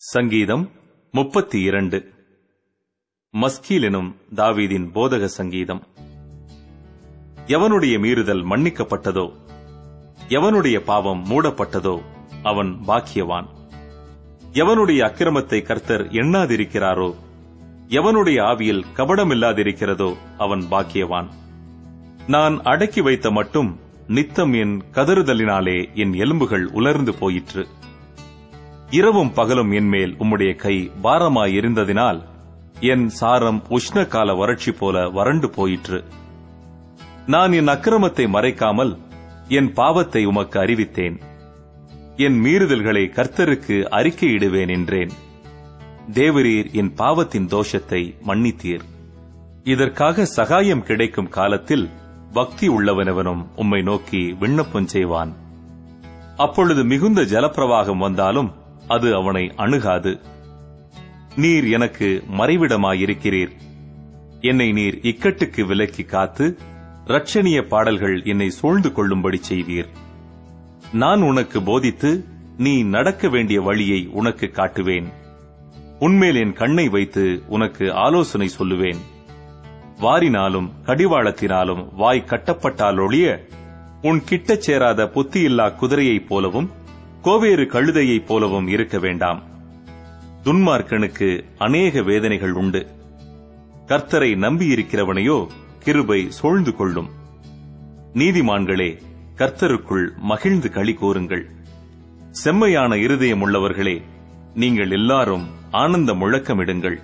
சங்கீதம் முப்பத்தி இரண்டு மஸ்கீல் எனும் தாவீதின் போதக சங்கீதம். எவனுடைய மீறுதல் மன்னிக்கப்பட்டதோ எவனுடைய பாவம் மூடப்பட்டதோ அவன் பாக்கியவான். எவனுடைய அக்கிரமத்தை கர்த்தர் எண்ணாதிருக்கிறாரோ எவனுடைய ஆவியில் கபடமில்லாதிருக்கிறதோ அவன் பாக்கியவான். நான் அடக்கி வைத்த மட்டும் நித்தம் என் கதறுதலினாலே என் எலும்புகள் உலர்ந்து போயிற்று. இரவும் பகலும் என்மேல் உம்முடைய கை பாரமாயிருந்ததினால் என் சாரம் உஷ்ண கால வறட்சி போல வறண்டு போயிற்று. நான் என் அக்கிரமத்தை மறைக்காமல் என் பாவத்தை உமக்கு அறிவித்தேன். என் மீறுதல்களை கர்த்தருக்கு அறிக்கையிடுவேன் என்றேன். தேவரீர் என் பாவத்தின் தோஷத்தை மன்னித்தீர். இதற்காக சகாயம் கிடைக்கும் காலத்தில் பக்தி உள்ளவனவனும் உம்மை நோக்கி விண்ணப்பம் செய்வான். அப்பொழுது மிகுந்த ஜலப்பிரவாகம் வந்தாலும் அது அவனை அணுகாது. நீர் எனக்கு மறைவிடமாயிருக்கிறீர். என்னை நீர் இக்கட்டுக்கு விலக்கி காத்து ரட்சணிய பாடல்கள் என்னை சூழ்ந்து கொள்ளும்படி செய்வீர். நான் உனக்கு போதித்து நீ நடக்க வேண்டிய வழியை உனக்கு காட்டுவேன். உன்மேல் என் கண்ணை வைத்து உனக்கு ஆலோசனை சொல்லுவேன். வாரினாலும் கடிவாளத்தினாலும் வாய் கட்டப்பட்டாலொழிய உன் கிட்டச் சேராத புத்தியில்லா குதிரையைப் போலவும் கோவேறு கழுதையைப் போலவும் இருக்க வேண்டாம். துன்மார்க்கனுக்கு அநேக வேதனைகள் உண்டு. கர்த்தரை நம்பியிருக்கிறவனையோ கிருபை சூழ்ந்து கொள்ளும். நீதிமான்களே கர்த்தருக்குள் மகிழ்ந்து களி கூறுங்கள். செம்மையான இருதயம் உள்ளவர்களே நீங்கள் எல்லாரும் ஆனந்த முழக்கமிடுங்கள்